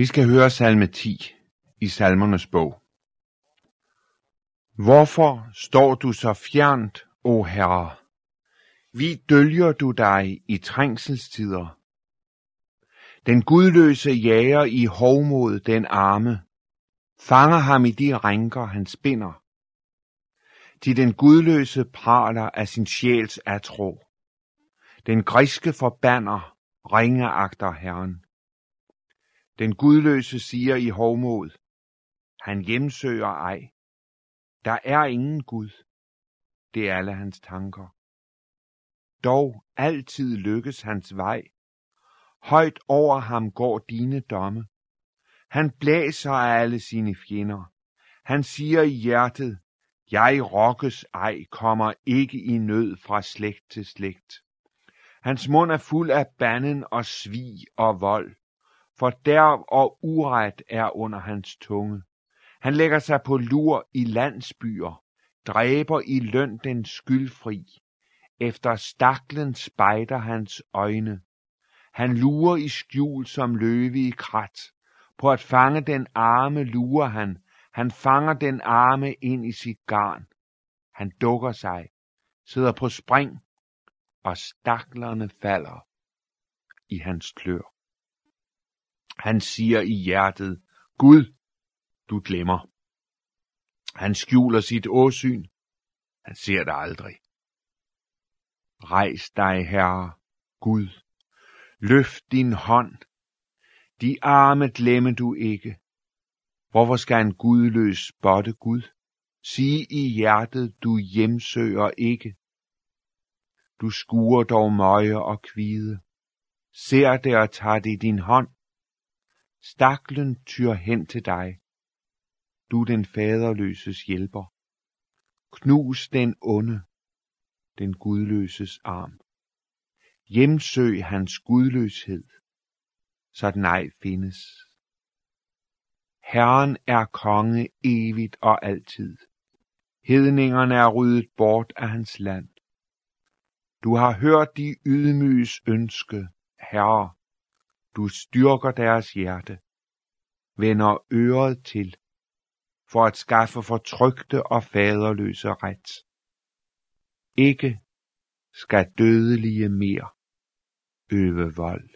Vi skal høre salme 10 i salmernes bog. Hvorfor står du så fjernt, o Herre? Vi dølger du dig i trængselstider. Den gudløse jager i hovmod den arme, fanger ham i de rænker, han spinder. Til den gudløse praler af sin sjæls atro. Den griske forbander ringeagter Herren. Den gudløse siger i hovmod, han hjemsøger ej. Der er ingen Gud. Det er alle hans tanker. Dog altid lykkes hans vej. Højt over ham går dine domme. Han blæser af alle sine fjender. Han siger i hjertet, jeg rokkes ej, kommer ikke i nød fra slægt til slægt. Hans mund er fuld af banden og svig og vold. Fordærv og uret er under hans tunge. Han lægger sig på lur i landsbyer, dræber i løn den skyldfri. Efter staklen spejder hans øjne. Han lurer i skjul som løve i krat. På at fange den arme lurer han. Han fanger den arme ind i sit garn. Han dukker sig, sidder på spring, og staklerne falder i hans klør. Han siger i hjertet, Gud, du glemmer. Han skjuler sit åsyn. Han ser dig aldrig. Rejs dig, Herre, Gud. Løft din hånd. De arme glemme du ikke. Hvorfor skal en gudløs spotte Gud? Sig i hjertet, du hjemsøger ikke. Du skuer dog møje og kvide. Ser det og tager det i din hånd. Staklen tyr hen til dig. Du den faderløses hjælper. Knus den onde, den gudløses arm. Hjemsøg hans gudløshed, så den ej findes. Herren er konge evigt og altid. Hedningerne er ryddet bort af hans land. Du har hørt de ydmyges ønske, Herre. Du styrker deres hjerte, vender øret til, for at skaffe fortrygte og faderløse ret. Ikke skal dødelige mere øve vold.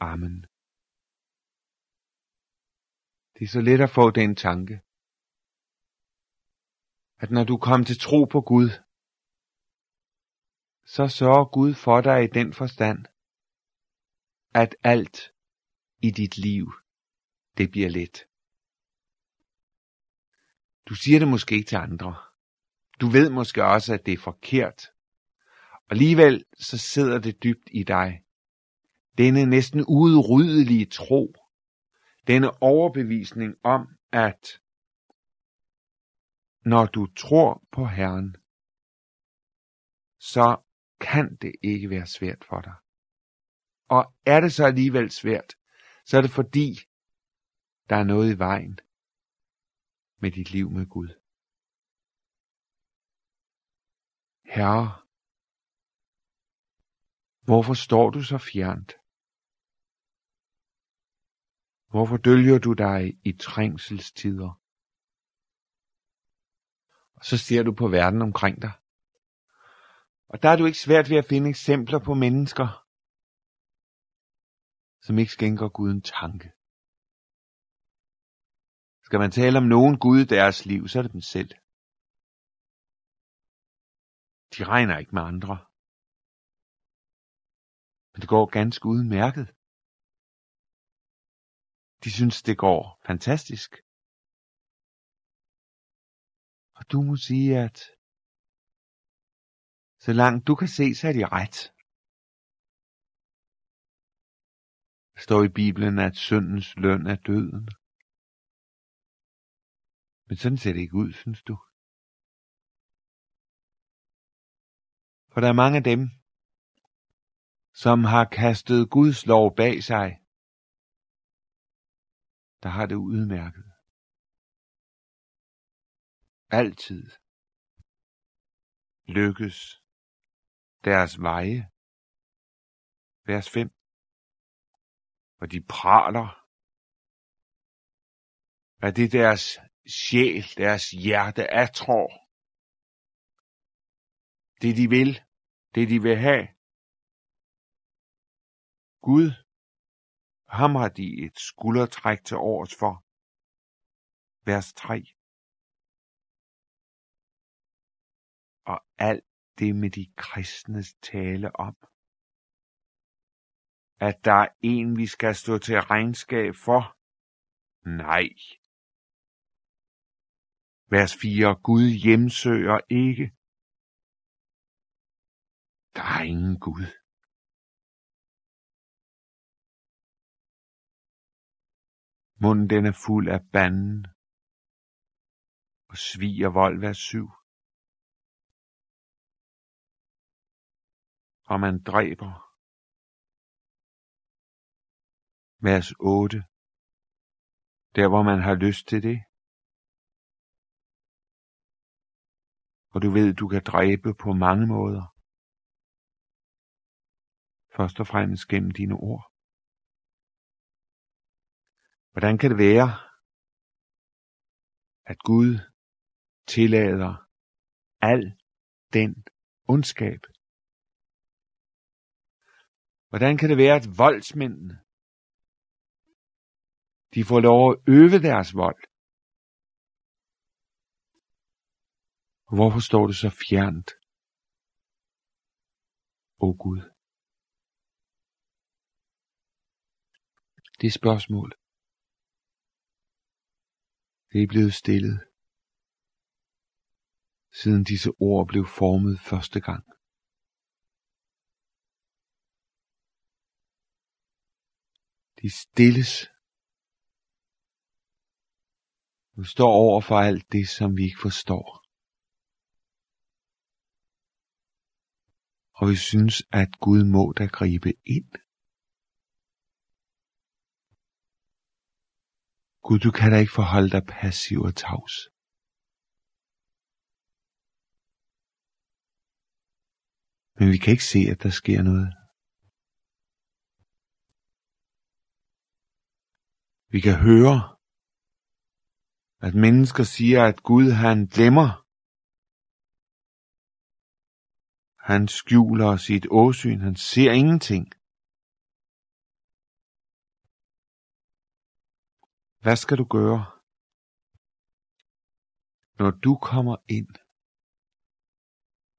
Amen. Det er så let at få den tanke, at når du kom til tro på Gud, så sørger Gud for dig i den forstand, at alt i dit liv, det bliver let. Du siger det måske ikke til andre. Du ved måske også, at det er forkert. Og alligevel så sidder det dybt i dig. Denne næsten udryddelige tro. Denne overbevisning om, at når du tror på Herren, så kan det ikke være svært for dig. Og er det så alligevel svært, så er det fordi, der er noget i vejen med dit liv med Gud. Herre, hvorfor står du så fjernt? Hvorfor dølger du dig i trængselstider? Og så ser du på verden omkring dig. Og der er du ikke svært ved at finde eksempler på mennesker, som ikke skænker Gud en tanke. Skal man tale om nogen Gud i deres liv, så er det dem selv. De regner ikke med andre. Men det går ganske udmærket. De synes, det går fantastisk. Og du må sige, at så langt du kan se, så er de ret. Står i Bibelen, at syndens løn er døden. Men sådan ser det ikke ud, synes du? For der er mange af dem, som har kastet Guds lov bag sig, der har det udmærket. Altid lykkes deres veje. Vers 5 og de praler. at det deres sjæl, deres hjerte er tror? Det de vil, det de vil have. Gud, ham har de et skuldertræk til års for. Vers 3. Og alt det med de kristnes tale om. At der er en, vi skal stå til regnskab for? Nej. Vers 4. Gud hjemsøger ikke. Der er ingen Gud. Munden den er fuld af banden og svig og vold vers 7. Og man dræber. Vers 8. Der hvor man har lyst til det. Og du ved, du kan dræbe på mange måder. Først og fremmest gennem dine ord. Hvordan kan det være, at Gud tillader al den ondskab? Hvordan kan det være, at voldsmændene, de får lov at øve deres vold? Hvorfor står det så fjernt? O Gud. Det spørgsmål, det er blevet stillet, siden disse ord blev formet første gang. De stilles. Vi står over for alt det, som vi ikke forstår. Og vi synes, at Gud må da gribe ind. Gud, du kan da ikke forholde dig passiv og tavs. Men vi kan ikke se, at der sker noget. Vi kan høre, at mennesker siger, at Gud han glemmer. Han skjuler sit åsyn, han ser ingenting. Hvad skal du gøre, når du kommer ind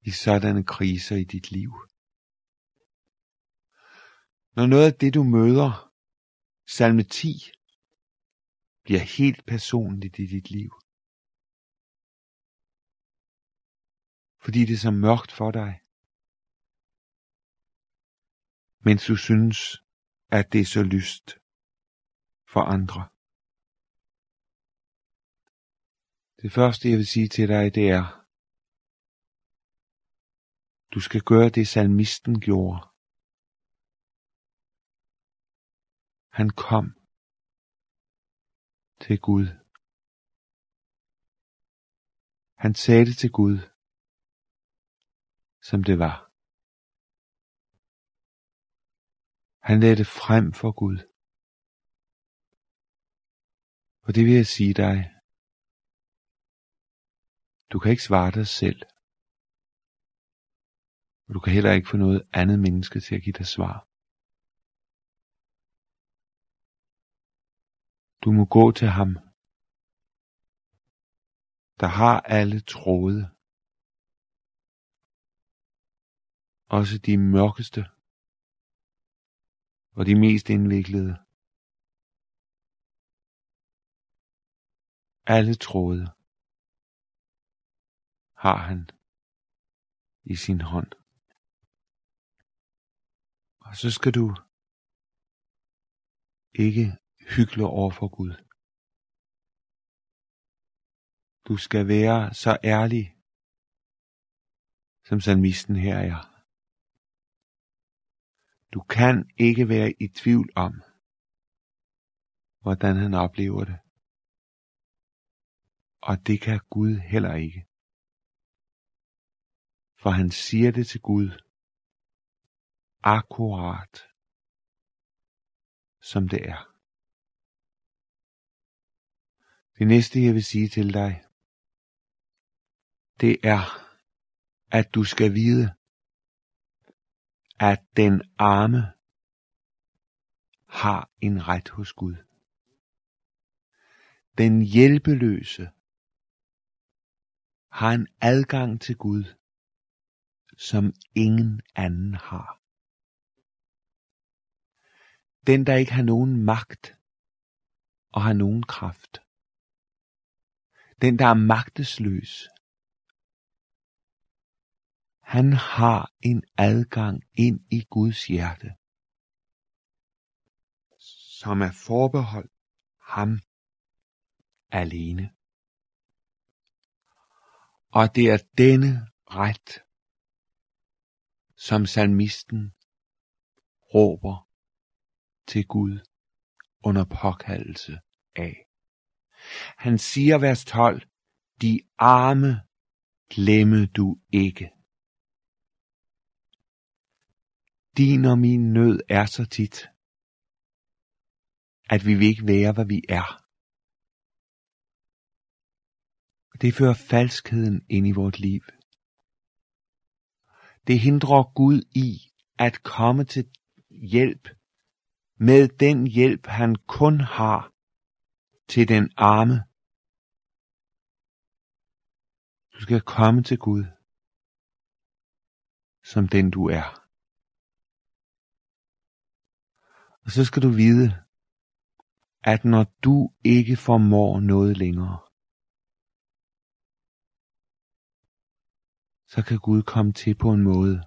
i sådanne kriser i dit liv? Når noget af det, du møder, salme 10, bliver helt personligt i dit liv. Fordi det er så mørkt for dig. Mens du synes, at det er så lyst for andre. Det første, jeg vil sige til dig, det er, du skal gøre det, salmisten gjorde. Han kom til Gud. Han sagde det til Gud, som det var. Han lagde det frem for Gud. Og det vil jeg sige dig, du kan ikke svare dig selv. Og du kan heller ikke få noget andet menneske til at give dig svar. Du må gå til ham, der har alle tråde. Også de mørkeste og de mest indviklede. Alle tråde har han i sin hånd. Og så skal du ikke hykle over for Gud. Du skal være så ærlig, som salmisten her er. Du kan ikke være i tvivl om, hvordan han oplever det. Og det kan Gud heller ikke for han siger det til Gud. Akkurat. som det er. Det næste, jeg vil sige til dig, det er, at du skal vide, at den arme har en ret hos Gud. Den hjælpeløse har en adgang til Gud, som ingen anden har. Den, der ikke har nogen magt og har nogen kraft. Den, der er magtesløs. Han har en adgang ind i Guds hjerte, som er forbeholdt ham alene. Og det er denne ret, som salmisten råber til Gud under påkaldelse af. Han siger vers 12, de arme glemme du ikke. Din og min nød er så tit, at vi vil ikke være, hvad vi er. Det fører falskheden ind i vort liv. Det hindrer Gud i at komme til hjælp med den hjælp, han kun har til den arme. Du skal komme til Gud som den du er. Og så skal du vide, at når du ikke formår noget længere, så kan Gud komme til på en måde,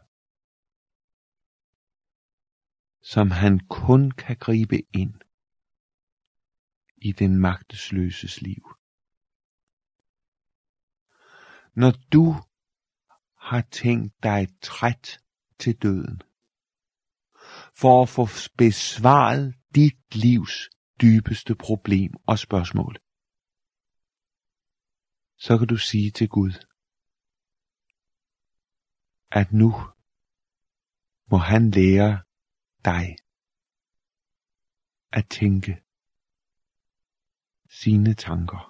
som han kun kan gribe ind i den magtesløses liv. Når du har tænkt dig træt til døden, for at få besvaret dit livs dybeste problem og spørgsmål, så kan du sige til Gud, at nu må han lære dig at tænke sine tanker.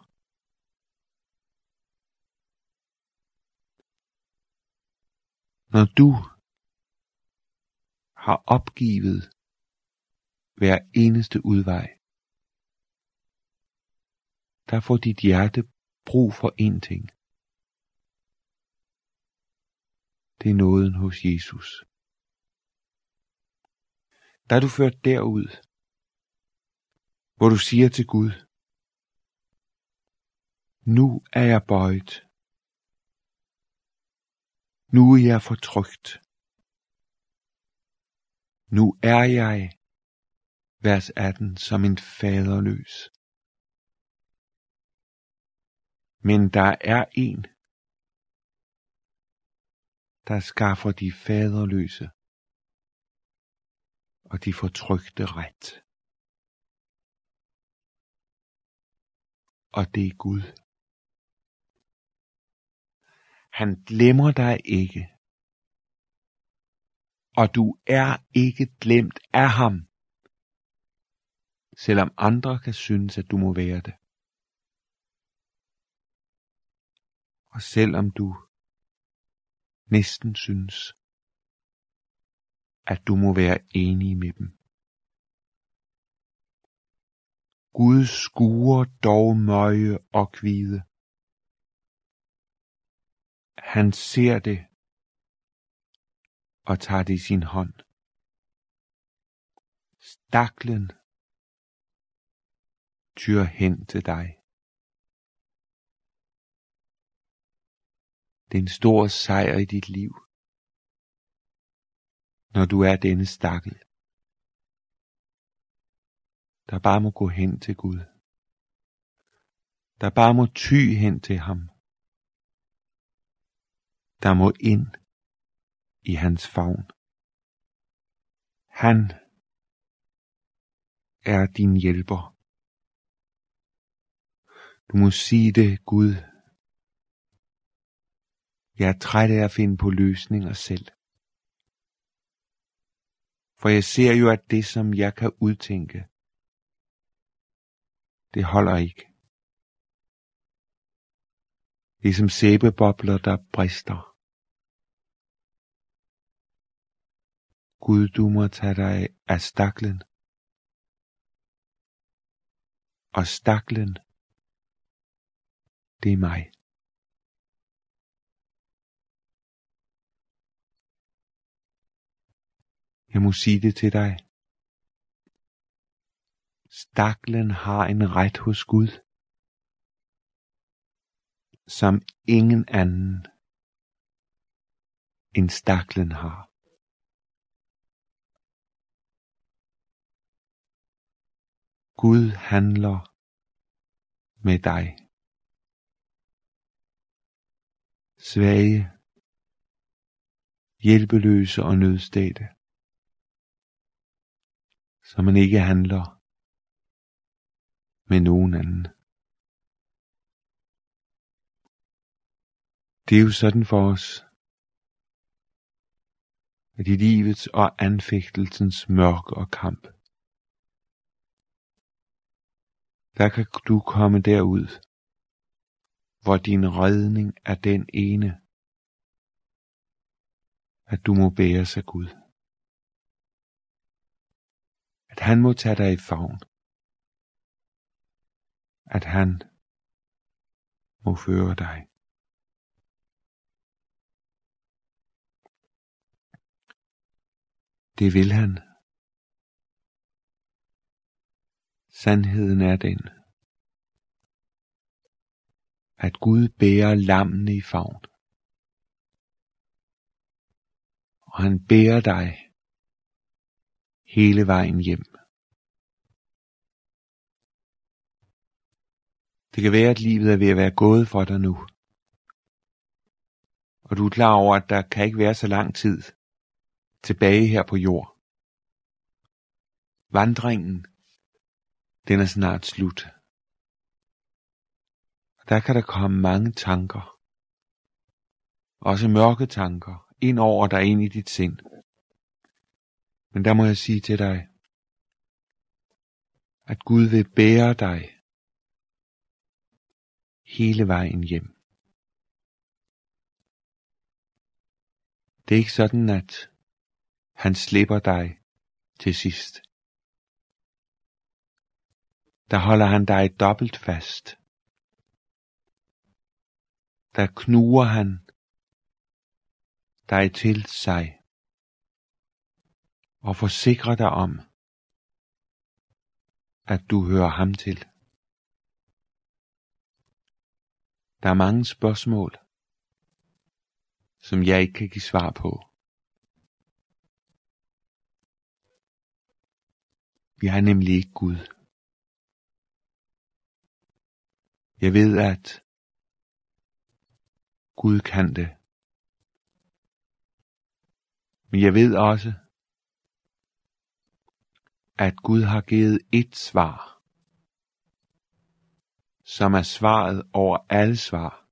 Når du har opgivet hver eneste udvej, der får dit hjerte brug for én ting. Det er nåden hos Jesus. Der er du ført derud, hvor du siger til Gud, nu er jeg bøjet. Nu er jeg fortrygt. Nu er jeg, vers 18, som en faderløs. Men der er en, der skaffer de faderløse og de fortrygte ret. Og det er Gud. Han glemmer dig ikke. Og du er ikke glemt af ham, selvom andre kan synes, at du må være det. Og selvom du næsten synes, at du må være enig med dem. Gud skuer dog møje og kvide. Han ser det og tager det i sin hånd. Staklen tyr hen til dig. Det er en stor sejr i dit liv, når du er denne stakkel, der bare må gå hen til Gud, der bare må ty hen til ham, der må ind i hans favn. Han er din hjælper. Du må sige det, Gud, jeg er træt af at finde på løsninger selv. For jeg ser jo, at det, som jeg kan udtænke, det holder ikke. Det er som sæbebobler, der brister. Gud, du må tage dig af staklen. Og staklen, det er mig. Jeg må sige det til dig. Staklen har en ret hos Gud, som ingen anden end staklen har. Gud handler med dig. Svage, hjælpeløse og nødstede, så man ikke handler med nogen anden. Det er jo sådan for os, at i livets og anfægtelsens mørke og kamp, der kan du komme derud, hvor din redning er den ene, at du må bære sig Gud. At han må tage dig i favn. At han må føre dig. Det vil han. Sandheden er den, at Gud bærer lammene i favn. Og han bærer dig hele vejen hjem. Det kan være, at livet er ved at være gået for dig nu. Og du er klar over, at der kan ikke være så lang tid tilbage her på jord. Vandringen, den er snart slut. Og der kan der komme mange tanker. Også mørke tanker ind over dig ind i dit sind. Men der må jeg sige til dig, at Gud vil bære dig hele vejen hjem. Det er ikke sådan, at han slipper dig til sidst. Der holder han dig dobbelt fast. Der knuger han dig til sig og forsikrer dig om, at du hører ham til. Der er mange spørgsmål, som jeg ikke kan give svar på. Vi er nemlig ikke Gud. Jeg ved, at Gud kan det. Men jeg ved også, at Gud har givet et svar, som er svaret over alle svar.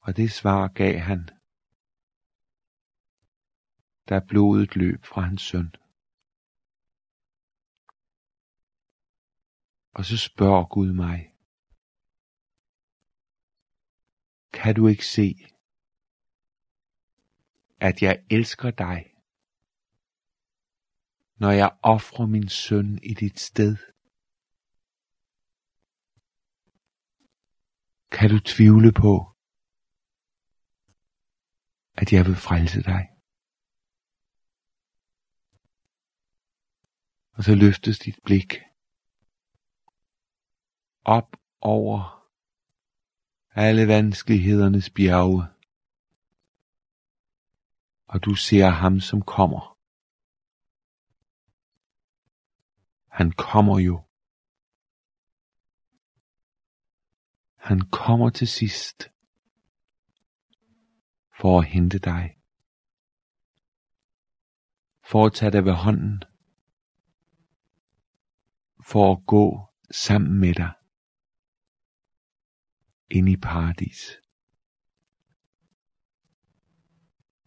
Og det svar gav han, da blodet løb fra hans søn. Og så spørger Gud mig, kan du ikke se, at jeg elsker dig, når jeg offrer min søn i dit sted? Kan du tvivle på, at jeg vil frelse dig? Og så løftes dit blik op over alle vanskelighedernes bjerge, og du ser ham, som kommer. Han kommer jo. Han kommer til sidst for at hente dig. For at tage dig ved hånden. For at gå sammen med dig ind i paradis.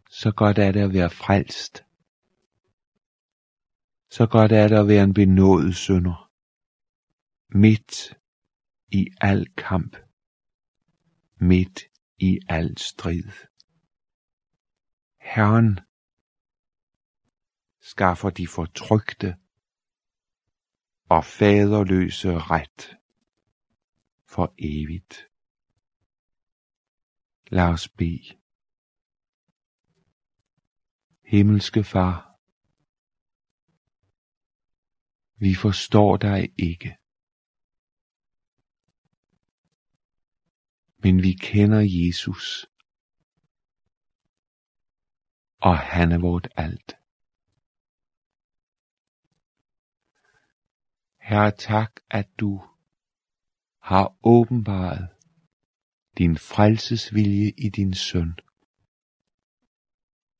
Så godt er det at være frelst. Så godt er det at være en benådet sønder. midt i al kamp, midt i al strid. Herren skaffer de fortrygte og faderløse ret for evigt. Lad os bede. Himmelske Far, vi forstår dig ikke. Men vi kender Jesus, og han er vort alt. Herre, tak, at du har åbenbaret din frelsesvilje i din søn.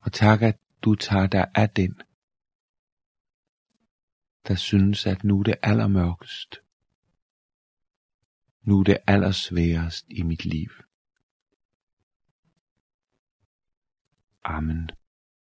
Og tak, at du tager dig af den, der synes, at nu er det allermørkest. Nu er det allersværest i mit liv. Amen.